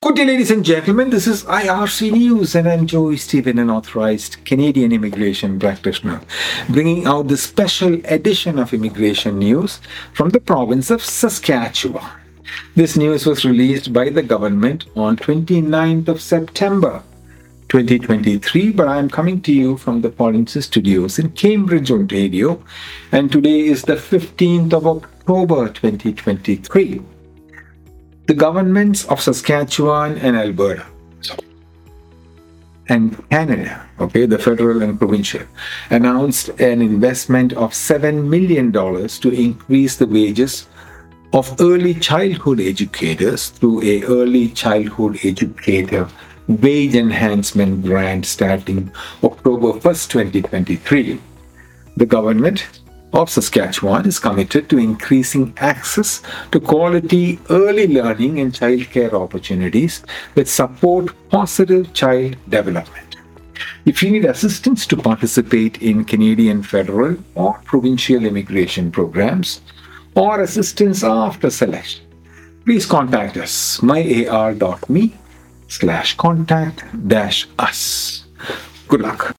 Good day, ladies and gentlemen. This is IRC News, and I'm Joy Stephen, an authorized Canadian immigration practitioner, bringing out the special edition of immigration news from the province of Saskatchewan. This news was released by the government on 29th of September 2023, but I'm coming to you from the Polinsys Studios in Cambridge, Ontario, and today is the 15th of October 2023 the governments of Saskatchewan and Alberta and Canada, okay, the federal and provincial, announced an investment of $7 million to increase the wages of early childhood educators through a early childhood educator wage enhancement grant starting October 1st, 2023. The government of Saskatchewan is committed to increasing access to quality early learning and childcare opportunities that support positive child development. If you need assistance to participate in Canadian federal or provincial immigration programs or assistance after selection, please contact us myar.me slash contact dash us. Good luck.